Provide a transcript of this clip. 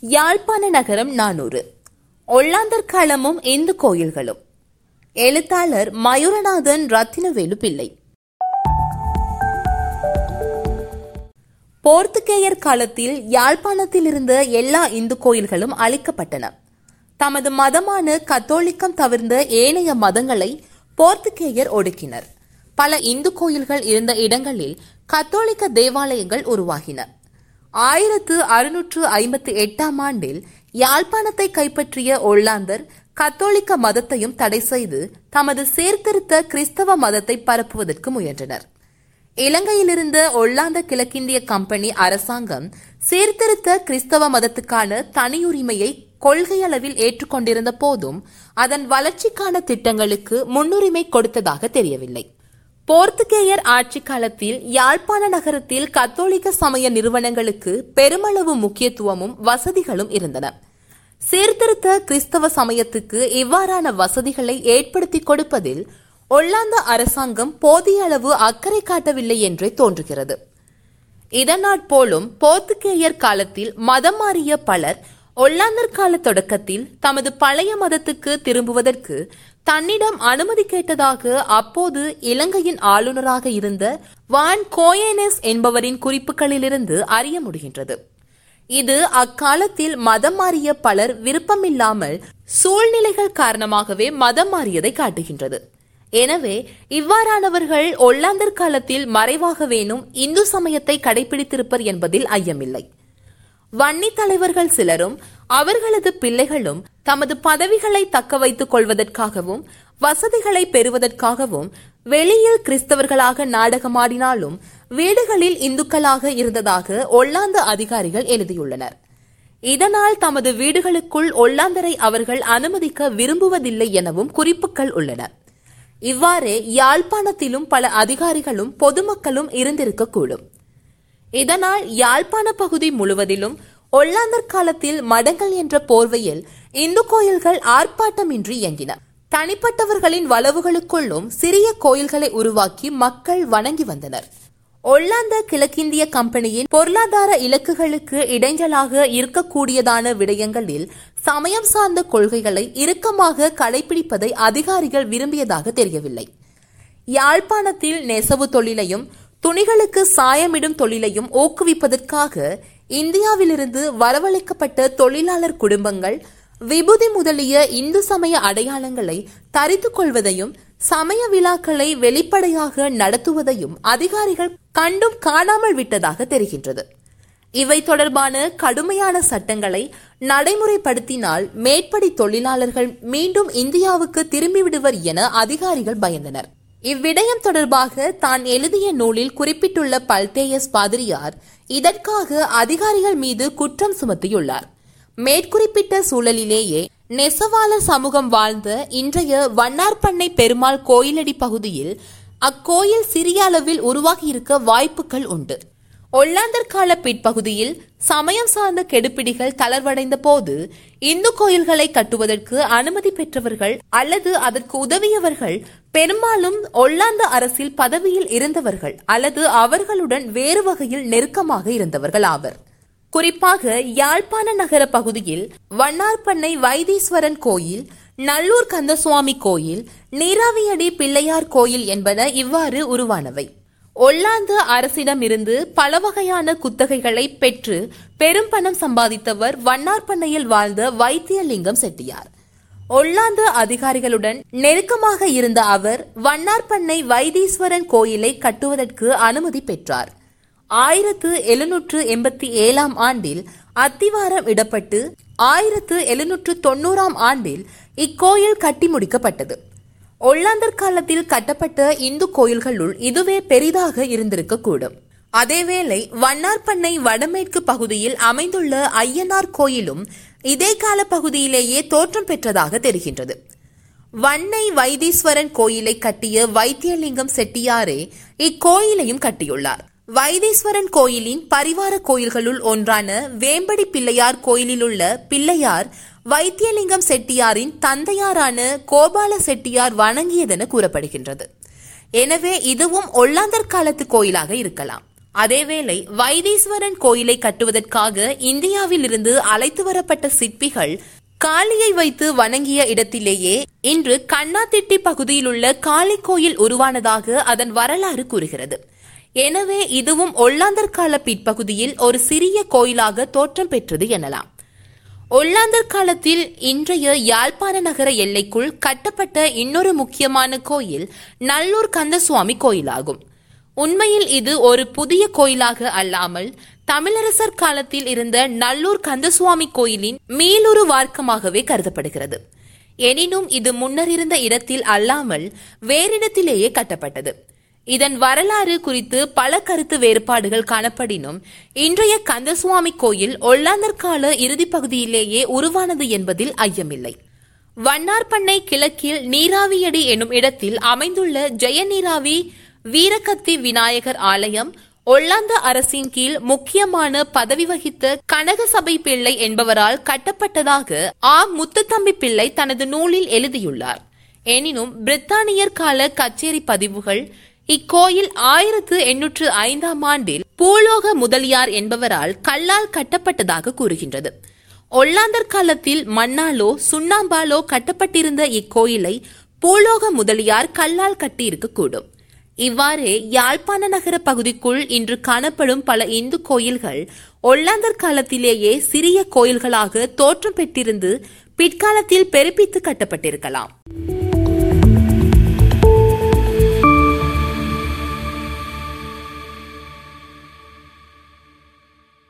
யாழ்ப்பாண நகரம் நானூறு. ஒல்லாந்தர் களமும் இந்து கோயில்களும். எழுத்தாளர் மயூரநாதன் ரத்தினவேலு பிள்ளை. போர்த்துகேயர் காலத்தில் யாழ்ப்பாணத்தில் இருந்த எல்லா இந்து கோயில்களும் அழிக்கப்பட்டன. தமது மதமான கத்தோலிக்கம் தவிர்ந்த ஏனைய மதங்களை போர்த்துகேயர் ஒடுக்கினர். பல இந்து கோயில்கள் இருந்த இடங்களில் கத்தோலிக்க தேவாலயங்கள் உருவாகின. ஆயிரத்து அறுநூற்று ஐம்பத்தி எட்டாம் ஆண்டில் யாழ்ப்பாணத்தை கைப்பற்றிய ஒல்லாந்தர் கத்தோலிக்க மதத்தையும் தடை செய்து தமது சீர்திருத்த கிறிஸ்தவ மதத்தை பரப்புவதற்கு முயன்றனர். இலங்கையிலிருந்த ஒல்லாந்த கிழக்கிந்திய கம்பெனி அரசாங்கம் சீர்திருத்த கிறிஸ்தவ மதத்துக்கான தனியுரிமையை கொள்கையளவில் ஏற்றுக்கொண்டிருந்த போதும் அதன் வளர்ச்சிக்கான திட்டங்களுக்கு முன்னுரிமை கொடுத்ததாக தெரியவில்லை. போர்த்துகேயர் ஆட்சி காலத்தில் யாழ்ப்பாண நகரத்தில் கத்தோலிக்க சமய நிறுவனங்களுக்கு பெருமளவு முக்கியத்துவமும் வசதிகளும் இருந்தன. சீர்திருத்த கிறிஸ்தவ சமயத்துக்கு இவ்வாறான வசதிகளை ஏற்படுத்தி கொடுப்பதில் ஒல்லாந்த அரசாங்கம் போதிய அளவு அக்கறை காட்டவில்லை என்றே தோன்றுகிறது. இதனால் போலும் போர்த்துகேயர் காலத்தில் மதம் மாறிய பலர் ஒல்லாந்தர் கால தொடக்கத்தில் தமது பழைய மதத்துக்கு திரும்புவதற்கு தன்னிடம் அனுமதி கேட்டதாக அப்போது இலங்கையின் ஆளுநராக இருந்த வான் கோயனஸ் என்பவரின் குறிப்புகளிலிருந்து அறிய முடிகின்றது. இது அக்காலத்தில் மதம் மாறிய பலர் விருப்பமில்லாமல் சூழ்நிலைகள் காரணமாகவே மதம் மாறியதை காட்டுகின்றது. எனவே இவ்வாறானவர்கள் ஒல்லாந்தர் காலத்தில் மறைவாகவேனும் இந்து சமயத்தை கடைபிடித்திருப்பர் என்பதில் ஐயமில்லை. வன்னி தலைவர்கள் சிலரும் அவர்களது பிள்ளைகளும் தமது பதவிகளை தக்க வைத்துக் கொள்வதற்காகவும் வசதிகளை பெறுவதற்காகவும் வெளியில் கிறிஸ்தவர்களாக நாடகமாடினாலும் வீடுகளில் இந்துக்களாக இருந்ததாக ஒல்லாந்த அதிகாரிகள் எழுதியுள்ளனர். இதனால் தமது வீடுகளுக்குள் ஒல்லாந்தரை அவர்கள் அனுமதிக்க விரும்புவதில்லை எனவும் குறிப்புகள் உள்ளன. இவ்வாறே யாழ்ப்பாணத்திலும் பல அதிகாரிகளும் பொதுமக்களும் இருந்திருக்கக்கூடும். இதனால் யாழ்ப்பாண பகுதி முழுவதிலும் ஒல்லாந்தர் காலத்தில் மடங்கள் என்ற போர்வையில் இந்து கோயில்கள் ஆர்ப்பாட்டமின்றி இயங்கின. தனிப்பட்டவர்களின் வளவுகளுக்குள்ளும் சிறிய கோயில்களை உருவாக்கி மக்கள் வணங்கி வந்தனர். ஒல்லாந்த கிழக்கிந்திய கம்பெனியின் பொருளாதார இலக்குகளுக்கு இடைஞ்சலாக இருக்கக்கூடியதான விடயங்களில் சமயம் சார்ந்த கொள்கைகளை இறுக்கமாக கடைபிடிப்பதை அதிகாரிகள் விரும்பியதாக தெரியவில்லை. யாழ்ப்பாணத்தில் நெசவு தொழிலையும் துணிகளுக்கு சாயமிடும் தொழிலையும் ஊக்குவிப்பதற்காக இந்தியாவிலிருந்து வரவழைக்கப்பட்ட தொழிலாளர் குடும்பங்கள் விபூதி முதலிய இந்து சமய அடையாளங்களை தரித்துக் கொள்வதையும் சமய விழாக்களை வெளிப்படையாக நடத்துவதையும் அதிகாரிகள் கண்டும் காணாமல் விட்டதாக தெரிகின்றது. இவை தொடர்பான கடுமையான சட்டங்களை நடைமுறைப்படுத்தினால் மேற்படி தொழிலாளர்கள் மீண்டும் இந்தியாவுக்கு திரும்பிவிடுவர் என அதிகாரிகள் பயந்தனர். இவ்விடயம் தொடர்பாக தான் எழுதிய நூலில் குறிப்பிட்டுள்ள பல்தேயஸ் பாதிரியார் இதற்காக அதிகாரிகள் மீது குற்றம் சுமத்தியுள்ளார். மேற்குறிப்பிட்ட சூழலிலேயே நெசவாளர் சமூகம் வாழ்ந்த இன்றைய வண்ணார்பண்ணை பெருமாள் கோயிலடி பகுதியில் அக்கோயில் சிறிய அளவில் உருவாகியிருக்க வாய்ப்புகள் உண்டு. ஒல்லாந்தர் கால பிற்பகுதியில் சமயம் சார்ந்த கெடுபிடிகள் தளர்வடைந்த போது இந்து கோயில்களை கட்டுவதற்கு அனுமதி பெற்றவர்கள் அல்லது அதற்கு உதவியவர்கள் பெரும்பாலும் ஒல்லாந்த அரசில் பதவியில் இருந்தவர்கள் அல்லது அவர்களுடன் வேறு வகையில் நெருக்கமாக இருந்தவர்கள் ஆவர். குறிப்பாக யாழ்ப்பாண நகர பகுதியில் வண்ணார்பண்ணை வைத்தீஸ்வரன் கோயில் நல்லூர் கந்தசுவாமி கோயில் நீராவியடி பிள்ளையார் கோயில் என்பன இவ்வாறு உருவானவை. ஒல்லாந்து அரசிடம் இருந்து பல வகையான குத்தகைகளை பெற்று பெரும் பணம் சம்பாதித்தவர் வண்ணார்பண்ணையில் வாழ்ந்த வைத்தியலிங்கம் செட்டியார். ஒல்லாந்து அதிகாரிகளுடன் நெருக்கமாக இருந்த அவர் வண்ணார்பண்ணை வைத்தீஸ்வரன் கோயிலை கட்டுவதற்கு அனுமதி பெற்றார். ஆயிரத்து எழுநூற்று எண்பத்தி ஏழாம் ஆண்டில் அத்திவாரம் இடப்பட்டு ஆயிரத்து எழுநூற்று தொன்னூறாம் ஆண்டில் இக்கோயில் கட்டி முடிக்கப்பட்டது. ஒல்லாந்தர் காலத்தில் கட்டப்பட்ட இந்து கோயில்களுள் இதுவே பெரிதாக இருந்திருக்கக்கூடும். அதேவேளை வண்ணார்பண்ணை வடமேற்கு பகுதியில் அமைந்துள்ள ஐயனார் கோயிலும் இதே கால பகுதியிலேயே தோற்றம் பெற்றதாக தெரிகின்றது. வண்ணை வைத்தீஸ்வரன் கோயிலை கட்டிய வைத்தியலிங்கம் செட்டியாரே இக்கோயிலையும் கட்டியுள்ளார். வைதீஸ்வரன் கோயிலின் பரிவார கோயில்களுள் ஒன்றான வேம்படி பிள்ளையார் கோயிலிலுள்ள பிள்ளையார் வைத்தியலிங்கம் செட்டியாரின் தந்தையாரான கோபால செட்டியார் வணங்கியதென கூறப்படுகின்றது. எனவே இதுவும் ஒல்லாந்தர் காலத்து கோயிலாக இருக்கலாம். அதேவேளை வைதீஸ்வரன் கோயிலை கட்டுவதற்காக இந்தியாவில் இருந்து அழைத்து வரப்பட்ட சிற்பிகள் காளியை வைத்து வணங்கிய இடத்திலேயே இன்று கண்ணாத்திட்டி பகுதியிலுள்ள காளி கோயில் உருவானதாக அதன் வரலாறு கூறுகிறது. எனவே இதுவும் ஒல்லாந்தர் கால பிற்பகுதியில் ஒரு சிறிய கோயிலாக தோற்றம் பெற்றது எனலாம். ஒல்லாந்தர் காலத்தில் இன்றைய யாழ்ப்பாண நகர எல்லைக்குள் கட்டப்பட்ட இன்னொரு முக்கியமான கோயில் நல்லூர் கந்தசுவாமி கோயிலாகும். உண்மையில் இது ஒரு புதிய கோயிலாக அல்லாமல் தமிழரசர் காலத்தில் இருந்த நல்லூர் கந்தசுவாமி கோயிலின் மீளுரு வார்க்கமாகவே கருதப்படுகிறது. எனினும் இது முன்னர் இருந்த இடத்தில் அல்லாமல் வேறிடத்திலேயே கட்டப்பட்டது. இதன் வரலாறு குறித்து பல கருத்து வேறுபாடுகள் காணப்படினும் இன்றைய கந்தசுவாமி கோயில் ஒல்லாந்தர் கால இறுதி பகுதியிலேயே உருவானது என்பதில் ஐயமில்லை. வண்ணார்பண்ணை கிழக்கில் நீராவியடி எனும் இடத்தில் அமைந்துள்ள ஜெயநீராவி வீரகத்தி விநாயகர் ஆலயம் ஒல்லாந்த அரசின் கீழ் முக்கியமான பதவி வகித்த கனகசபை பிள்ளை என்பவரால் கட்டப்பட்டதாக ஆ. முத்துத்தம்பி பிள்ளை தனது நூலில் எழுதியுள்ளார். எனினும் பிரித்தானியர் கால கச்சேரி பதிவுகள் இக்கோயில் ஆயிரத்து எண்ணூற்று ஐந்தாம் ஆண்டில் பூலோக முதலியார் என்பவரால் கல்லால் கட்டப்பட்டதாக கூறுகின்றது. ஒல்லாந்தர் காலத்தில் மண்ணாலோ சுண்ணாம்பாலோ கட்டப்பட்டிருந்த இக்கோயிலை பூலோக முதலியார் கல்லால் கட்டியிருக்கக்கூடும் இவ்வாறே யாழ்ப்பாண நகர பகுதிக்குள் இன்று காணப்படும் பல இந்து கோயில்கள் ஒல்லாந்தர் காலத்திலேயே சிறிய கோயில்களாக தோற்றம் பெற்றிருந்து பிற்காலத்தில் பெருப்பித்து கட்டப்பட்டிருக்கலாம்.